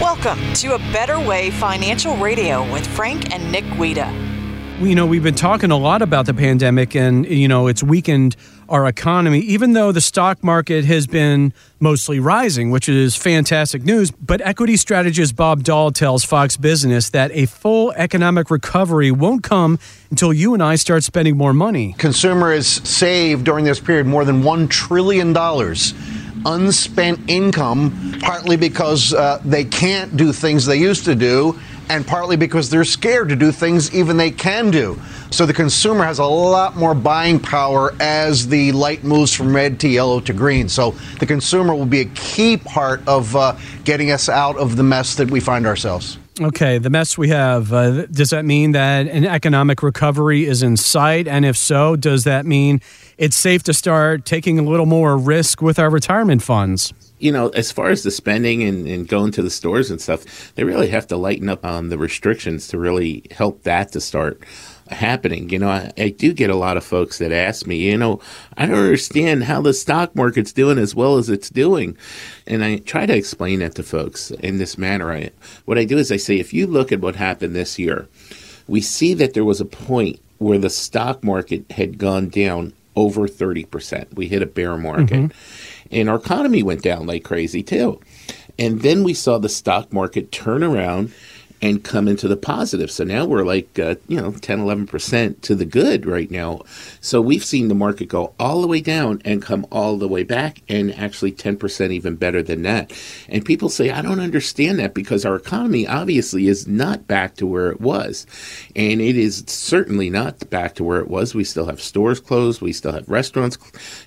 Welcome to A Better Way Financial Radio with Frank and Nick Guida. You know, we've been talking a lot about the pandemic and, you know, it's weakened our economy, even though the stock market has been mostly rising, which is fantastic news. But equity strategist Bob Doll tells Fox Business that a full economic recovery won't come until you and I start spending more money. Consumers saved during this period more than $1 trillion unspent income, partly because uh, they can't do things they used to do, and partly because they're scared to do things even they can do. So the consumer has a lot more buying power as the light moves from red to yellow to green. So the consumer will be a key part of uh, getting us out of the mess that we find ourselves. Okay, the mess we have, uh, does that mean that an economic recovery is in sight? And if so, does that mean it's safe to start taking a little more risk with our retirement funds? you know, as far as the spending and, and, going to the stores and stuff, they really have to lighten up on the restrictions to really help that to start happening. You know, I, I, do get a lot of folks that ask me, you know, I don't understand how the stock market's doing as well as it's doing. And I try to explain that to folks in this manner. I, what I do is I say, if you look at what happened this year, we see that there was a point where the stock market had gone down over 30%. We hit a bear market. Mm-hmm. And our economy went down like crazy too. And then we saw the stock market turn around and come into the positive. So now we're like, uh, you know, 10, 11% to the good right now. So we've seen the market go all the way down and come all the way back, and actually 10% even better than that. And people say, I don't understand that because our economy obviously is not back to where it was. And it is certainly not back to where it was. We still have stores closed, we still have restaurants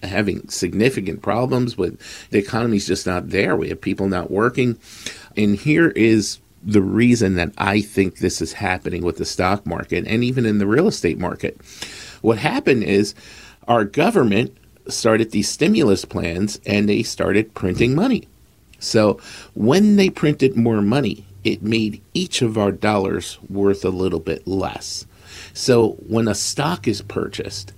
having significant problems with the economy's just not there. We have people not working. And here is the reason that I think this is happening with the stock market and even in the real estate market. What happened is our government started these stimulus plans and they started printing money. So when they printed more money, it made each of our dollars worth a little bit less. So when a stock is purchased,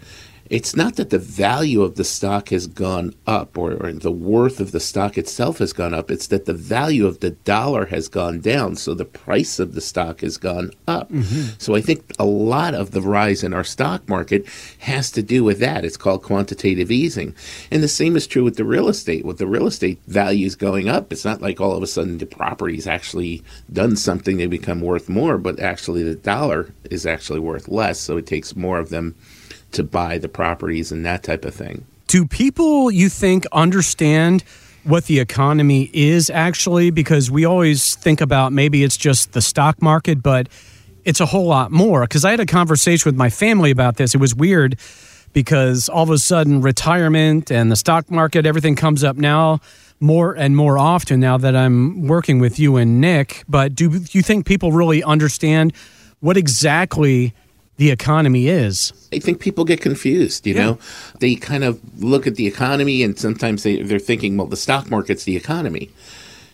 it's not that the value of the stock has gone up or, or, the worth of the stock itself has gone up. It's that the value of the dollar has gone down. So the price of the stock has gone up. Mm-hmm. So I think a lot of the rise in our stock market has to do with that. It's called quantitative easing. And the same is true with the real estate. With the real estate values going up, it's not like all of a sudden the property's actually done something, they become worth more, but actually the dollar is actually worth less. So it takes more of them to buy the properties and that type of thing. Do people, you think, understand what the economy is actually? Because we always think about maybe it's just the stock market, but it's a whole lot more. Because I had a conversation with my family about this. It was weird because all of a sudden retirement and the stock market, everything comes up now more and more often now that I'm working with you and Nick. But do you think people really understand what exactly the economy is. I think people get confused, you yeah. know. They kind of look at the economy and sometimes they, they're thinking, well, the stock market's the economy.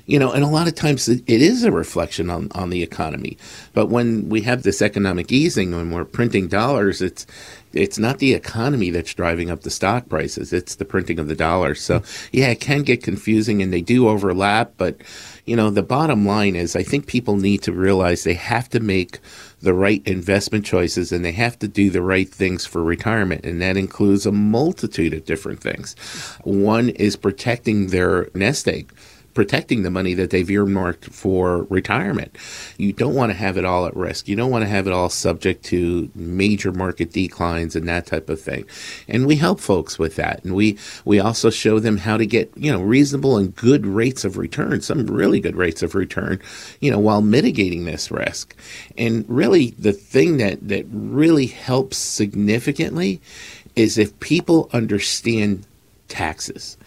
You know, and a lot of times it is a reflection on, on the economy. But when we have this economic easing, when we're printing dollars, it's it's not the economy that's driving up the stock prices. It's the printing of the dollars. So yeah, it can get confusing and they do overlap. But, you know, the bottom line is I think people need to realize they have to make – the right investment choices and they have to do the right things for retirement. And that includes a multitude of different things. One is protecting their nest egg protecting the money that they've earmarked for retirement. You don't want to have it all at risk. You don't want to have it all subject to major market declines and that type of thing. And we help folks with that. And we we also show them how to get, you know, reasonable and good rates of return, some really good rates of return, you know, while mitigating this risk. And really the thing that that really helps significantly is if people understand taxes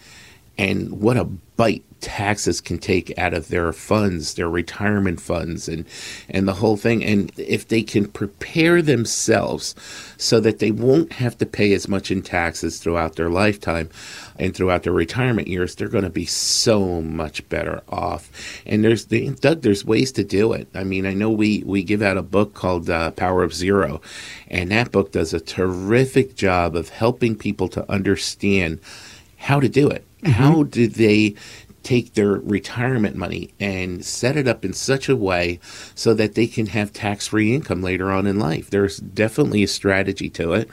and what a bite taxes can take out of their funds, their retirement funds, and and the whole thing. And if they can prepare themselves so that they won't have to pay as much in taxes throughout their lifetime and throughout their retirement years, they're going to be so much better off. And there's the, Doug, there's ways to do it. I mean, I know we we give out a book called uh, Power of Zero, and that book does a terrific job of helping people to understand how to do it. Mm-hmm. How do they take their retirement money and set it up in such a way so that they can have tax free income later on in life. There's definitely a strategy to it.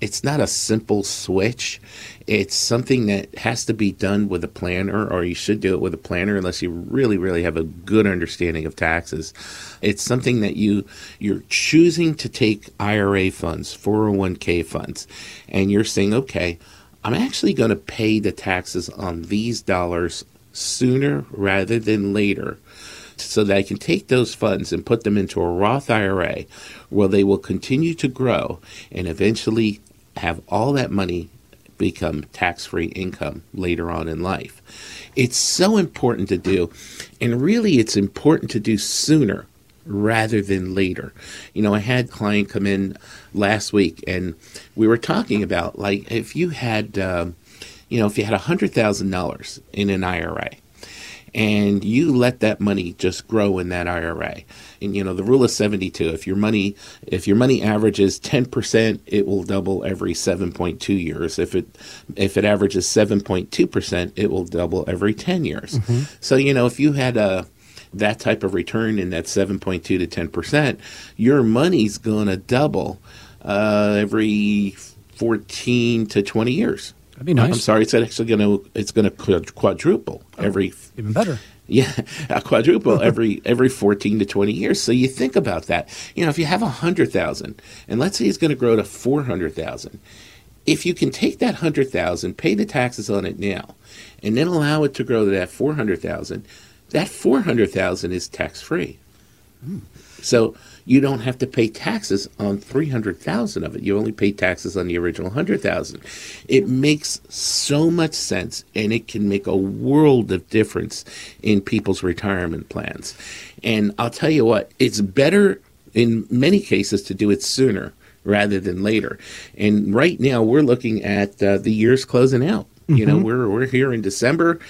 It's not a simple switch. It's something that has to be done with a planner, or you should do it with a planner unless you really, really have a good understanding of taxes. It's something that you you're choosing to take IRA funds, 401k funds, and you're saying, okay, I'm actually going to pay the taxes on these dollars sooner rather than later so that I can take those funds and put them into a Roth IRA where they will continue to grow and eventually have all that money become tax free income later on in life. It's so important to do, and really it's important to do sooner rather than later. You know, I had a client come in last week and we were talking about like if you had, um, you know, if you had $100,000 in an IRA and you let that money just grow in that IRA. And you know, the rule of 72, if your money if your money averages 10%, it will double every 7.2 years. If it if it averages 7.2%, it will double every 10 years. Mm-hmm. So, you know, if you had a that type of return in that 7.2 to 10%, your money's going to double uh, every 14 to 20 years. That'd be nice. I'm sorry, it's actually going to it's going to quadruple oh, every even better. Yeah, a quadruple every every 14 to 20 years. So you think about that. You know, if you have a hundred thousand, and let's say it's going to grow to four hundred thousand, if you can take that hundred thousand, pay the taxes on it now, and then allow it to grow to that four hundred thousand, that four hundred thousand is tax free. Mm. So you don't have to pay taxes on 300,000 of it. You only pay taxes on the original 100,000. It makes so much sense and it can make a world of difference in people's retirement plans. And I'll tell you what, it's better in many cases to do it sooner rather than later. And right now we're looking at uh, the year's closing out. Mm-hmm. You know, mm-hmm. we're we're here in December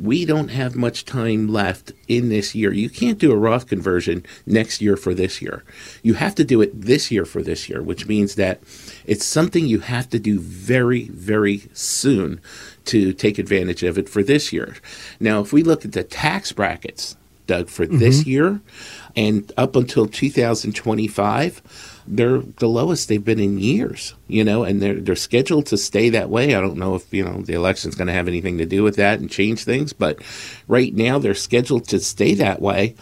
we don't have much time left in this year. You can't do a Roth conversion next year for this year. You have to do it this year for this year, which means that it's something you have to do very, very soon to take advantage of it for this year. Now, if we look at the tax brackets, Doug, for mm-hmm. this year and up until 2025, they're the lowest they've been in years, you know, and they're they're scheduled to stay that way. I don't know if you know the election's going to have anything to do with that and change things, but right now they're scheduled to stay that way,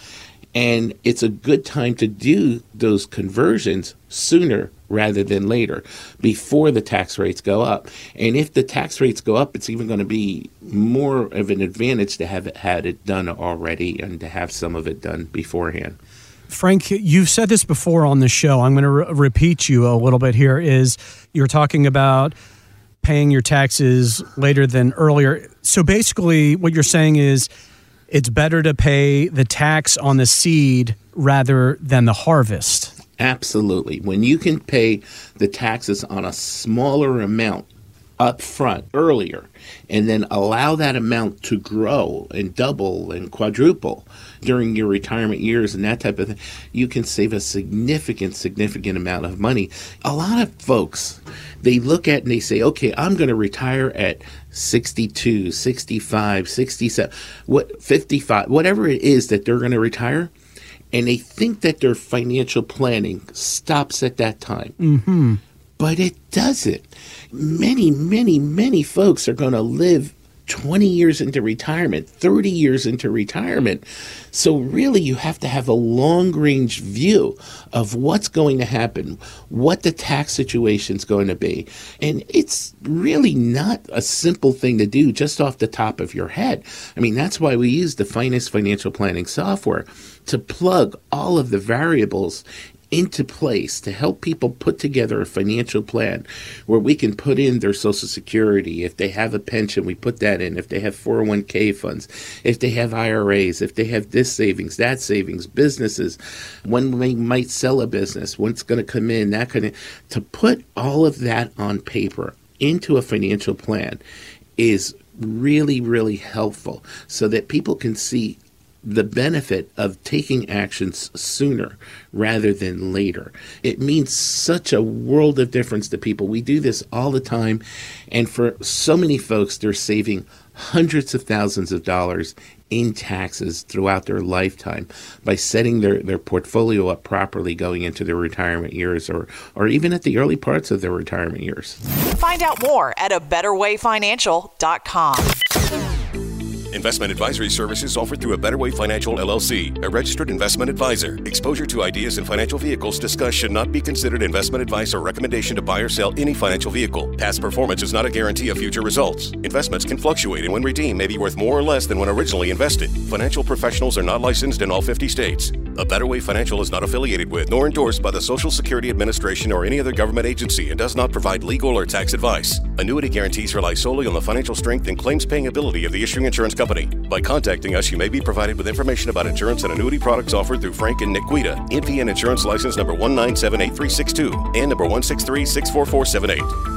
and it's a good time to do those conversions sooner rather than later, before the tax rates go up. And if the tax rates go up, it's even going to be more of an advantage to have it, had it done already and to have some of it done beforehand. Frank, you've said this before on the show. I'm going to re- repeat you a little bit here. Is you're talking about paying your taxes later than earlier. So basically, what you're saying is it's better to pay the tax on the seed rather than the harvest. Absolutely. When you can pay the taxes on a smaller amount up front earlier and then allow that amount to grow and double and quadruple during your retirement years and that type of thing, you can save a significant, significant amount of money. A lot of folks, they look at and they say, okay, I'm going to retire at 62, 65, 67, what 55, whatever it is that they're going to retire. And they think that their financial planning stops at that time. Mm-hmm but it doesn't. Many, many, many folks are going to live 20 years into retirement, 30 years into retirement. So, really, you have to have a long range view of what's going to happen, what the tax situation is going to be. And it's really not a simple thing to do just off the top of your head. I mean, that's why we use the finest financial planning software to plug all of the variables into place to help people put together a financial plan where we can put in their social security. If they have a pension we put that in. If they have 401k funds if they have IRAs if they have this savings that savings businesses when they might sell a business what's going to come in that kind of to put all of that on paper into a financial plan is really really helpful so that people can see the benefit of taking actions sooner rather than later. It means such a world of difference to people. We do this all the time, and for so many folks, they're saving hundreds of thousands of dollars in taxes throughout their lifetime by setting their, their portfolio up properly going into their retirement years or, or even at the early parts of their retirement years. Find out more at a betterwayfinancial.com. Investment advisory services offered through a Better Way Financial LLC, a registered investment advisor. Exposure to ideas and financial vehicles discussed should not be considered investment advice or recommendation to buy or sell any financial vehicle. Past performance is not a guarantee of future results. Investments can fluctuate and when redeemed may be worth more or less than when originally invested. Financial professionals are not licensed in all 50 states. A Better Way Financial is not affiliated with nor endorsed by the Social Security Administration or any other government agency and does not provide legal or tax advice. Annuity guarantees rely solely on the financial strength and claims paying ability of the issuing insurance company. By contacting us, you may be provided with information about insurance and annuity products offered through Frank and Nick Guida, NPN Insurance License number 1978362 and number 163 64478.